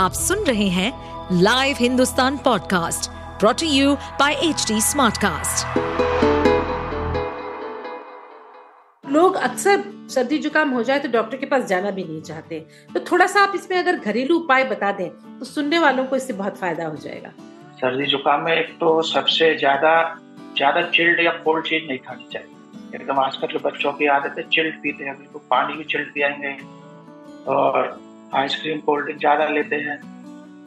आप सुन रहे हैं live Hindustan podcast brought you by H Smartcast. लोग अक्सर सर्दी जुकाम हो जाए तो डॉक्टर के पास जाना भी नहीं चाहते। तो थोड़ा सा आप इसमें अगर घरेलू उपाय बता दें तो सुनने वालों को इससे बहुत फ़ायदा हो जाएगा। सर्दी जुकाम में एक तो सबसे ज़्यादा ज़्यादा चिल्ड या कोल्ड चीज़ नहीं खानी चाहिए। एकदम आजकल के बच्चों की आदत है चिल्ड पीते हैं बिल्कुल पानी भी चिल्ड पियाएँगे। और आइसक्रीम कोल्ड ड्रिंक ज़्यादा लेते हैं,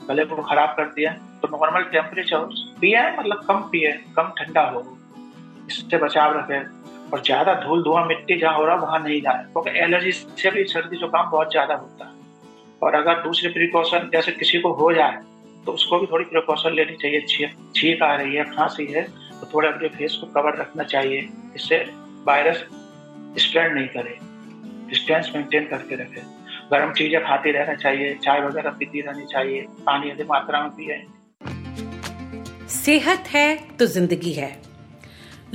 गले को खराब कर दिया तो नॉर्मल टेम्परेचर पिए मतलब कम पिए, कम ठंडा हो, इससे बचाव रखे। और ज़्यादा धूल धुआँ मिट्टी जहाँ हो रहा, वहाँ नहीं जाए, क्योंकि एलर्जी से भी सर्दी जुकाम बहुत ज़्यादा होता है। और अगर दूसरे प्रिकॉशन जैसे किसी को हो जाए तो उसको भी थोड़ी प्रिकॉशन लेनी चाहिए। छींक आ रही है, खांसी है तो थोड़ा अपने फेस को कवर रखना चाहिए। इससे वायरस स्प्रेड नहीं करे डिस्टेंस मेंटेन करके रखे। गर्म चीज़ें खाते रहना चाहिए, चाय वगैरह पीती रहनी चाहिए, पानी अधिक मात्रा में पिए। सेहत है तो ज़िंदगी है।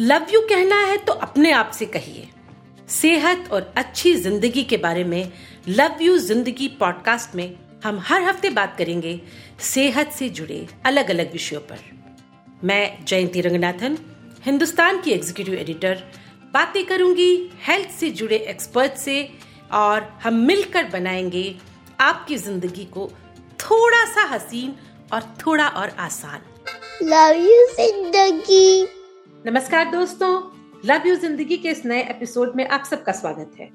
लव यू कहना है तो अपने आप से कहिए। सेहत और अच्छी ज़िंदगी के बारे में लव यू ज़िंदगी पॉडकास्ट में हम हर हफ़्ते बात करेंगे। सेहत से जुड़े अलग अलग विषयों पर। मैं जयंती रंगनाथन, हिंदुस्तान की एग्जीक्यूटिव एडिटर बातें करूँगी हेल्थ से जुड़े एक्सपर्ट से और हम मिलकर बनाएँगे आपकी ज़िंदगी को थोड़ा सा हसीन और थोड़ा और आसान। लव यू ज़िंदगी। नमस्कार दोस्तों लव यू ज़िंदगी के इस नए एपिसोड में आप सबका स्वागत है।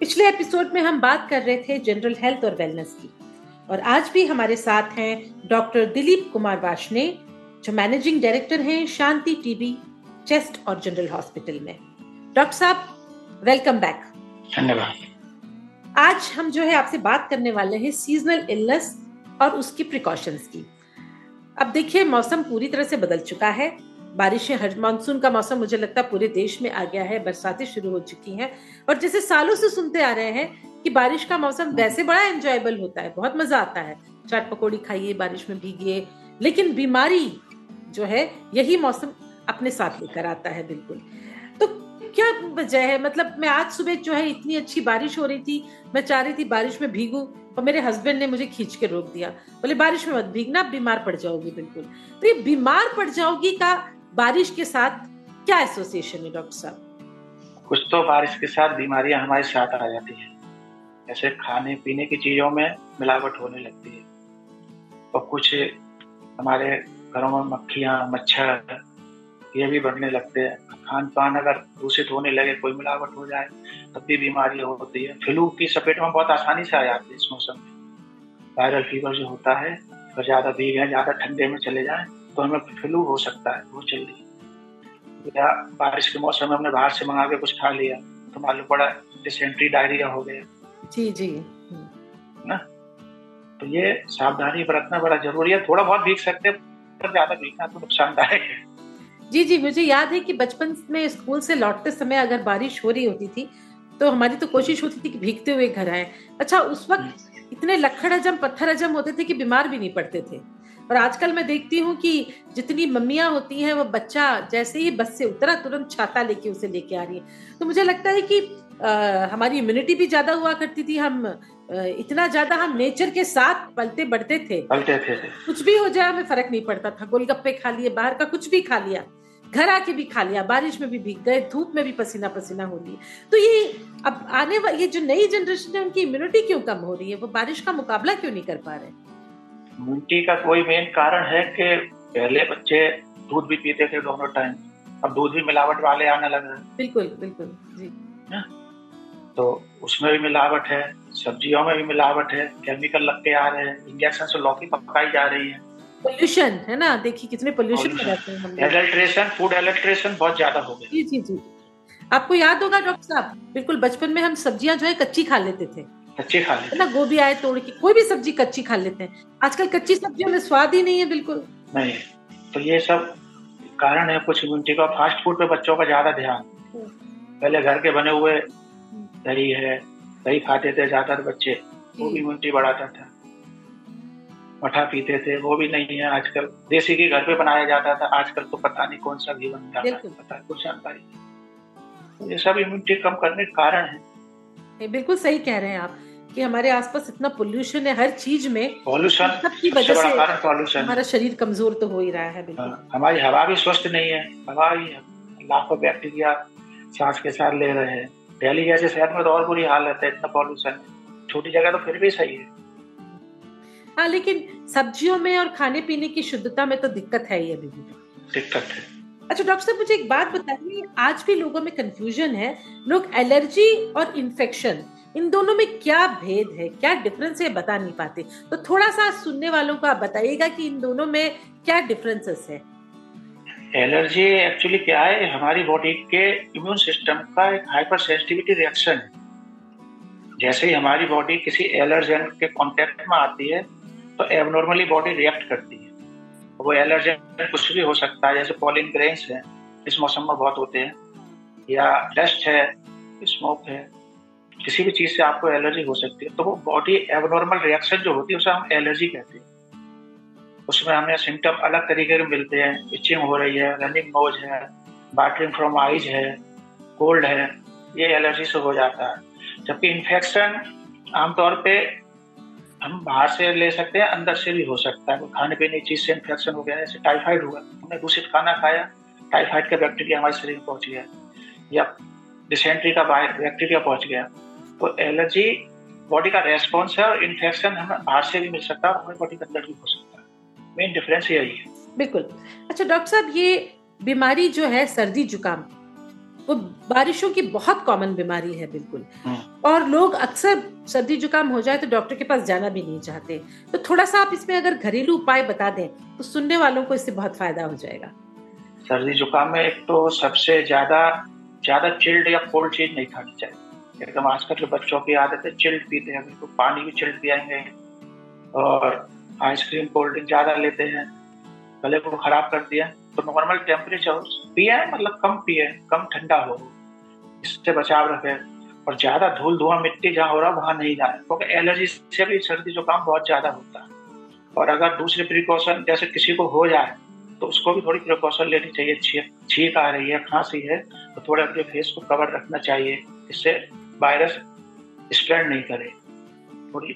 पिछले एपिसोड में हम बात कर रहे थे जनरल हेल्थ और वेलनेस की और आज भी हमारे साथ हैं डॉक्टर दिलीप कुमार वाशने जो मैनेजिंग डायरेक्टर हैं शांति टीबी चेस्ट और जनरल हॉस्पिटल में। डॉक्टर साहब वेलकम बैक धन्यवाद। आज हम जो है आपसे बात करने वाले हैं सीजनल इलनेस और उसकी प्रिकॉशंस की। अब देखिए, मौसम पूरी तरह से बदल चुका है। बारिशें, हर मानसून का मौसम मुझे लगता है पूरे देश में आ गया है, बरसातें शुरू हो चुकी हैं। और जैसे सालों से सुनते आ रहे हैं कि बारिश का मौसम वैसे बड़ा एंजॉयबल होता है, बहुत मज़ा आता है। चाट पकौड़ी खाइए, बारिश में भीगिए, लेकिन बीमारी जो है, यही मौसम अपने साथ लेकर आता है, बिल्कुल। तो क्या वजह है? मतलब मैं आज सुबह जो है इतनी अच्छी बारिश हो रही थी, मैं चाह रही थी बारिश में भीगू और मेरे हस्बैंड ने मुझे खींच के रोक दिया। बोले, बारिश में मत भीगना बीमार पड़ जाओगी बिल्कुल। तो ये बीमार पड़ जाओगी का बारिश के साथ क्या एसोसिएशन है डॉक्टर साहब? कुछ तो बारिश के साथ बीमारियाँ हमारे साथ आ जाती है। जैसे खाने पीने की चीज़ों में मिलावट होने लगती है। और कुछ हमारे घरों में मक्खियाँ, मच्छर, ये भी बढ़ने लगते हैं। खान पान अगर दूषित होने लगे कोई मिलावट हो जाए तब भी बीमारी होती है। फ्लू की सपेट में बहुत आसानी से आ जाती है इस मौसम में। वायरल फीवर जो होता है अगर ज़्यादा भीग है ज़्यादा ठंडे में चले जाए तो हमें फ्लू हो सकता है बहुत जल्दी। या बारिश के मौसम में हमने बाहर से मंगा के कुछ खा लिया तो मालूम पड़ा डिसेंट्री डायरिया हो गया। जी जी। ना? तो ये सावधानी बरतना बड़ा ज़रूरी है। थोड़ा बहुत भीग सकते हैं पर ज़्यादा भीगना तो नुकसानदायक है। जी जी मुझे याद है कि बचपन में स्कूल से लौटते समय अगर बारिश हो रही होती थी तो हमारी तो कोशिश होती थी कि भीगते हुए घर आए। अच्छा उस वक्त इतने लखड़ अजम पत्थर अजम होते थे कि बीमार भी नहीं पड़ते थे। और आजकल मैं देखती हूँ कि जितनी मम्मियाँ होती हैं वो बच्चा जैसे ही बस से उतरा तुरंत छाता लेके उसे लेके आ रही है। तो मुझे लगता है कि हमारी इम्यूनिटी भी ज़्यादा हुआ करती थी। हम इतना ज़्यादा हम नेचर के साथ पलते बढ़ते थे। पलते थे। कुछ भी हो जाए हमें फ़र्क नहीं पड़ता था। गोलगप्पे खा लिए बाहर का कुछ भी खा लिया घर आके भी खा लिया बारिश में भी भीग गए धूप में भी पसीना पसीना हो रही है। तो ये अब आने वाली ये जो नई जनरेशन है उनकी इम्यूनिटी क्यों कम हो रही है? वो बारिश का मुकाबला क्यों नहीं कर पा रहे? इम्यूनिटी का कोई मेन कारण है कि पहले बच्चे दूध भी पीते थे दोनों टाइम अब दूध भी मिलावट वाले आने लगे बिल्कुल बिल्कुल जी। तो उसमें भी मिलावट है सब्जियों में भी मिलावट है केमिकल लग के आ रहे हैं इंजेक्शन से लौकी पकाई जा रही है। पोल्यूशन है ना? देखिए कितने पोल्यूशन में रहते हैं हम एडल्ट्रेशन फ़ूड एडल्ट्रेशन बहुत ज़्यादा हो गया। जी जी जी। आपको याद होगा डॉक्टर साहब बिल्कुल बचपन में हम सब्ज़ियाँ जो है कच्ची खा लेते थे। कच्ची खा लेते ना? गोभी आए तोड़ के कोई भी सब्ज़ी कच्ची खा लेते हैं। आजकल कच्ची सब्जियों में स्वाद ही नहीं है बिल्कुल। नहीं तो ये सब कारण है कुछ। इम्यूनिटी का फास्ट फ़ूड पे बच्चों का ज़्यादा ध्यान। पहले घर के बने हुए दही है दही खाते थे ज़्यादातर बच्चे वो भी इम्यूनिटी बढ़ाता था। मठा पीते थे वो भी नहीं है आजकल। देसी घी घर पे बनाया जाता था आजकल तो पता नहीं कौन सा घी बनता है पता कुछ जानकारी ये सब इम्यूनिटी कम करने के कारण है। बिल्कुल सही कह रहे हैं आप कि हमारे आसपास इतना पोल्यूशन है हर चीज़ में। पॉल्यूशन सबकी वजह से पॉल्यूशन हमारा शरीर कमज़ोर तो हो ही रहा है बिल्कुल। हाँ, हमारी हवा भी स्वस्थ नहीं है हवा ही लाखों बैक्टीरिया सांस के साथ ले रहे हैं। दिल्ली जैसे शहर में तो और बुरी हालत है इतना पॉल्यूशन छोटी जगह तो फिर भी सही है। हाँ लेकिन सब्जियों में और खाने पीने की शुद्धता में तो दिक्कत है ही अभी भी। दिक्कत है। अच्छा डॉक्टर साहब मुझे एक बात बताइए आज भी लोगों में कंफ्यूजन है लोग एलर्जी और इन्फेक्शन इन दोनों में क्या भेद है क्या डिफरेंस है बता नहीं पाते। तो थोड़ा सा सुनने वालों को आप बताइएगा कि इन दोनों में क्या डिफरेंसेस है। एलर्जी एक्चुअली क्या है, हमारी बॉडी के इम्यून सिस्टम का एक हाइपर सेंसिटिविटी रिएक्शन है। जैसे ही हमारी बॉडी किसी एलर्जन के कॉन्टेक्ट में आती है तो एबनॉर्मली बॉडी रिएक्ट करती है। वो एलर्जन कुछ भी हो सकता है, जैसे पॉलिन ग्रेन्स है, इस मौसम में बहुत होते हैं, या डस्ट है स्मोक है, किसी भी चीज़ से आपको एलर्जी हो सकती है तो वो बॉडी एबनॉर्मल रिएक्शन जो होती है, उसे हम एलर्जी कहते हैं। उसमें हमें सिम्टम अलग तरीके के मिलते हैं। इचिंग हो रही है रनिंग नोज़ है बाटरिंग फ्रॉम आइज़ है कोल्ड है, ये एलर्जी से हो जाता है। जबकि इन्फेक्शन आमतौर पे हम बाहर से ले सकते हैं, अंदर से भी हो सकता है। खाने पीने की चीज़ से इन्फेक्शन हो गया, जैसे टाइफाइड हुआ, हमने दूषित खाना खाया टाइफाइड का बैक्टीरिया हमारे शरीर में पहुँच गया, या डिसेंट्री का बैक्टीरिया पहुँच गया। तो एलर्जी बॉडी का रेस्पॉन्स है और इन्फेक्शन हमें बाहर से भी मिल सकता है और हमारी बॉडी के अंदर भी हो सकता है। मेन डिफरेंस यही है। बिल्कुल। अच्छा डॉक्टर साहब ये बीमारी जो है सर्दी जुकाम वो बारिशों की बहुत कॉमन बीमारी है बिल्कुल। और लोग अक्सर सर्दी जुकाम हो जाए तो डॉक्टर के पास जाना भी नहीं चाहते। तो थोड़ा सा आप इसमें अगर घरेलू उपाय बता दें तो सुनने वालों को इससे बहुत फ़ायदा हो जाएगा। सर्दी जुकाम में एक तो सबसे ज़्यादा ज़्यादा चिल्ड या कोल्ड चीज़ नहीं खानी चाहिए। एकदम आजकल के बच्चों की आदत है चिल्ड पीते हैं बिल्कुल पानी भी चिल्ड पियाएँगे। और आइसक्रीम, कोल्ड ड्रिंक ज़्यादा लेते हैं, गले को खराब कर दिया तो नॉर्मल टेम्परेचर पिए मतलब कम पिए, कम ठंडा हो, इससे बचाव रखे, और ज़्यादा धूल धुआँ मिट्टी जहाँ हो रहा, वहाँ नहीं जाए, क्योंकि तो एलर्जी से भी सर्दी जुकाम बहुत ज़्यादा होता है। और अगर दूसरे प्रिकॉशन जैसे किसी को हो जाए तो उसको भी थोड़ी प्रिकॉशन लेनी चाहिए, छींक आ रही है, खांसी है तो थोड़ा अपने फेस को कवर रखना चाहिए, इससे वायरस स्प्रेड नहीं करे, थोड़ी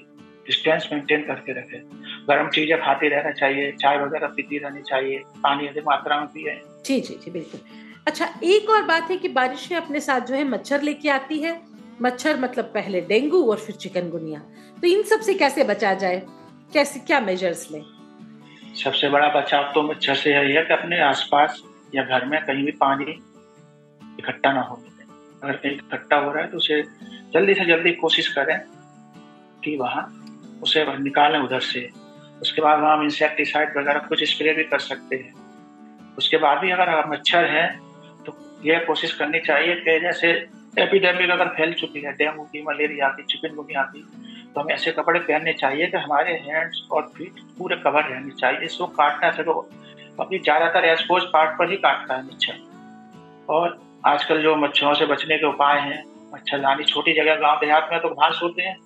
डिस्टेंस मेंटेन करके रखे। गर्म चीज़ें खाते रहना चाहिए चाय वगैरह पीती रहनी चाहिए पानी अधिक मात्रा में पिए। जी जी जी बिल्कुल। अच्छा एक और बात है कि बारिशें अपने साथ जो है मच्छर लेके आती है। मच्छर मतलब पहले डेंगू और फिर चिकनगुनिया। तो इन सबसे कैसे बचा जाए? कैसे क्या मेजर्स लें? सबसे बड़ा बचाव तो मच्छर से यही है कि अपने आसपास या घर में कहीं भी पानी इकट्ठा ना हो। अगर कहीं इकट्ठा हो रहा है तो उसे जल्दी से जल्दी कोशिश करें कि वहाँ उसे निकालें उधर से। उसके बाद हम इंसेक्टिसाइड वगैरह कुछ स्प्रे भी कर सकते हैं। उसके बाद भी अगर मच्छर है तो यह कोशिश करनी चाहिए कि जैसे एपिडेमिक अगर फैल चुकी है, डेंगू की, मलेरिया की, चिकनगुनिया की तो हमें ऐसे कपड़े पहनने चाहिए कि हमारे हैंड्स और फीट पूरे कवर रहने चाहिए। इसको काटना से तो क्योंकि ज़्यादातर एक्सपोज पार्ट पर ही काटता है मच्छर। और आजकल जो मच्छरों से बचने के उपाय हैं मच्छरदानी छोटी जगह गाँव देहात में तो घास होते हैं।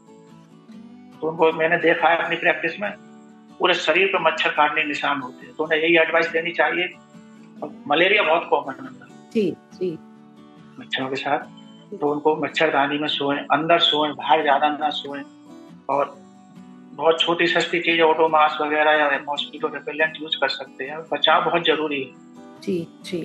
तो उनको मैंने देखा है अपनी प्रैक्टिस में। पूरे शरीर पर मच्छर काटने निशान होते हैं। तो उन्हें यही एडवाइस देनी चाहिए। मलेरिया बहुत कॉमन है जी जी। मच्छरों के साथ। तो उनको मच्छरदानी में सोएँ अंदर सोएँ बाहर ज़्यादा ना सोएँ। और बहुत छोटी सस्ती चीज़ ऑटोमास वगैरह या मॉस्किटो रिपेलेंट यूज़ कर सकते हैं। बचाव बहुत ज़रूरी है। जी जी।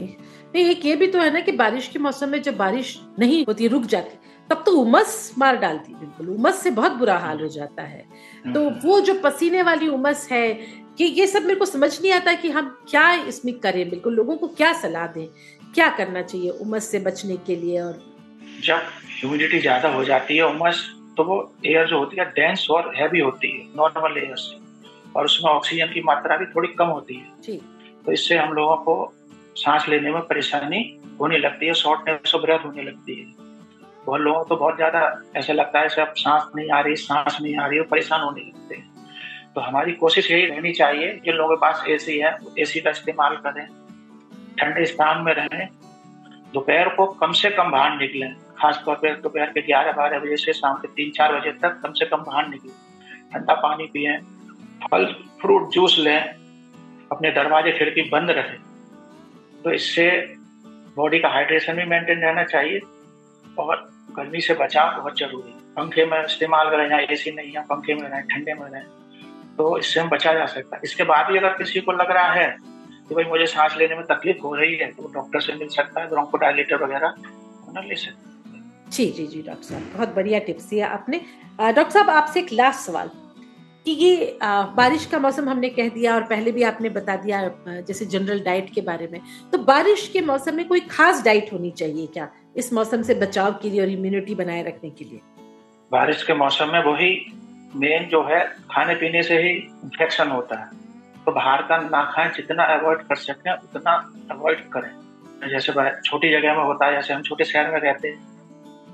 नहीं एक ये भी तो है ना कि बारिश के मौसम में जब बारिश नहीं होती रुक जाती तब तो उमस मार डालती बिल्कुल। उमस से बहुत बुरा हाल हो जाता है। तो हम्म। वो जो पसीने वाली उमस है कि ये सब मेरे को समझ नहीं आता कि हम क्या इसमें करें बिल्कुल। लोगों को क्या सलाह दें? क्या करना चाहिए उमस से बचने के लिए और जब ह्यूमिडिटी ज़्यादा हो जाती है उमस तो वो एयर जो होती है डेंस और हैवी होती है नॉर्मल एयर से। और उसमें ऑक्सीजन की मात्रा भी थोड़ी कम होती है। तो इससे हम लोगों को सांस लेने में परेशानी होने लगती है शॉर्टनेस ऑफ़ ब्रेथ होने लगती है। बहुत लोगों को तो बहुत ज़्यादा ऐसा लगता है अब सांस नहीं आ रही, सांस नहीं आ रही है परेशान होने लगते हैं। तो हमारी कोशिश यही रहनी चाहिए जिन लोगों के पास एसी है, एसी का इस्तेमाल करें, ठंडे स्थान में रहें, दोपहर को कम से कम बाहर निकले, खासतौर पर दोपहर के ग्यारह बारह बजे से शाम के तीन चार बजे तक कम से कम बाहर निकले। ठंडा पानी पिए, फल, फ्रूट, जूस लें, अपने दरवाजे, खिड़की बंद रहे तो इससे बॉडी का हाइड्रेशन भी मेंटेन रहना चाहिए और गर्मी से बचाव बहुत ज़रूरी है। पंखे में इस्तेमाल करें या एसी नहीं है पंखे में रहें ठंडे में रहें तो इससे हम बचा जा सकता है। इसके बाद भी अगर किसी को लग रहा है कि भाई मुझे सांस लेने में तकलीफ़ हो रही है तो डॉक्टर से मिल सकता है ब्रोंकोडाइलेटर वगैरह ले सकता जी जी जी डॉक्टर साहब बहुत बढ़िया टिप्स दिया आपने। डॉक्टर साहब आपसे एक लास्ट सवाल कि ये आ, बारिश का मौसम हमने कह दिया और पहले भी आपने बता दिया जैसे जनरल डाइट के बारे में तो बारिश के मौसम में कोई खास डाइट होनी चाहिए क्या? इस मौसम से बचाव के लिए और इम्यूनिटी बनाए रखने के लिए। बारिश के मौसम में वही मेन जो है, खाने पीने से ही इन्फेक्शन होता है। तो बाहर का ना खाएँ, जितना अवॉइड कर सकते हैं, उतना अवॉइड करें। जैसे छोटी जगह में होता है, जैसे हम छोटे शहर में रहते हैं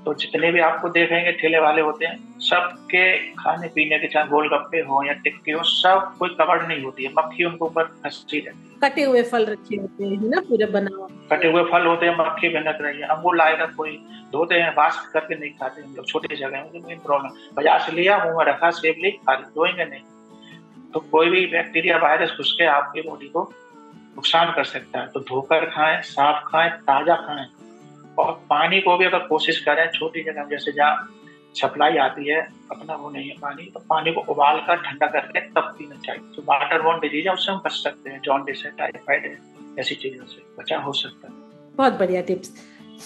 तो जितने भी आपको देखेंगे ठेले वाले होते हैं सबके खाने पीने के चाहे गोलगप्पे हो या टिक्की हो सब कोई कवर नहीं होती है। मक्खी उनके ऊपर फंसती रहती है। कटे हुए फल रखे होते हैं ना पूरे बना कटे हुए फल होते हैं मक्खी भिनक रही है। अंगूर लाएगा कोई धोते हैं वाश करके नहीं खाते हम लोग छोटी जगह में मेन प्रॉब्लम बाज़ार से लिया मुँह में रखा सेब ली खा धोएँगे नहीं। तो कोई भी बैक्टीरिया वायरस घुस के आपकी बॉडी को नुकसान कर सकता है। तो धोकर खाएँ साफ़ खाएँ ताज़ा खाएँ। पानी को भी अगर कोशिश करें छोटी जगह जैसे जहाँ सप्लाई आती है अपना वो नहीं है पानी तो पानी को उबाल कर ठंडा करके तब पीना चाहिए। तो वाटर बॉन्ड डिज़ीज़ है उससे हम बच सकते हैं जॉन्डिस है टाइफाइड है ऐसी चीज़ों से बचा हो सकता है। बहुत बढ़िया टिप्स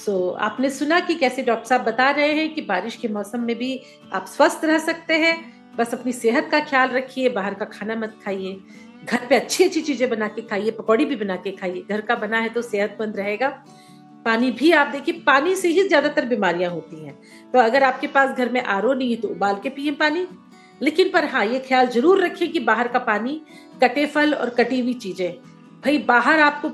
सो so, आपने सुना कि कैसे डॉक्टर साहब बता रहे हैं कि बारिश के मौसम में भी आप स्वस्थ रह सकते हैं। बस अपनी सेहत का ख्याल रखिए बाहर का खाना मत खाइए। घर पे अच्छी अच्छी चीज़ें बना के खाइए पकौड़ी भी बना के खाइए। घर का बना है तो सेहतमंद रहेगा। पानी भी आप देखिए, पानी से ही ज़्यादातर बीमारियाँ होती हैं। तो अगर आपके पास घर में आरओ नहीं है तो उबाल के पिए पानी। लेकिन पर हाँ ये ख्याल ज़रूर रखिए कि बाहर का पानी, कटे फल और कटी हुई चीज़ें। भाई, बाहर आपको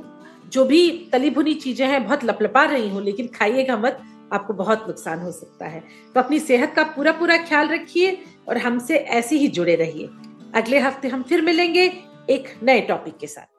जो भी तली भुनी चीज़ें हैं, बहुत लपलपा रही हो, लेकिन खाइएगा मत, आपको बहुत नुकसान हो सकता है। तो अपनी सेहत का पूरा पूरा ख्याल रखिए और हमसे ऐसे ही जुड़े रहिए। अगले हफ़्ते हम फिर मिलेंगे एक नए टॉपिक के साथ।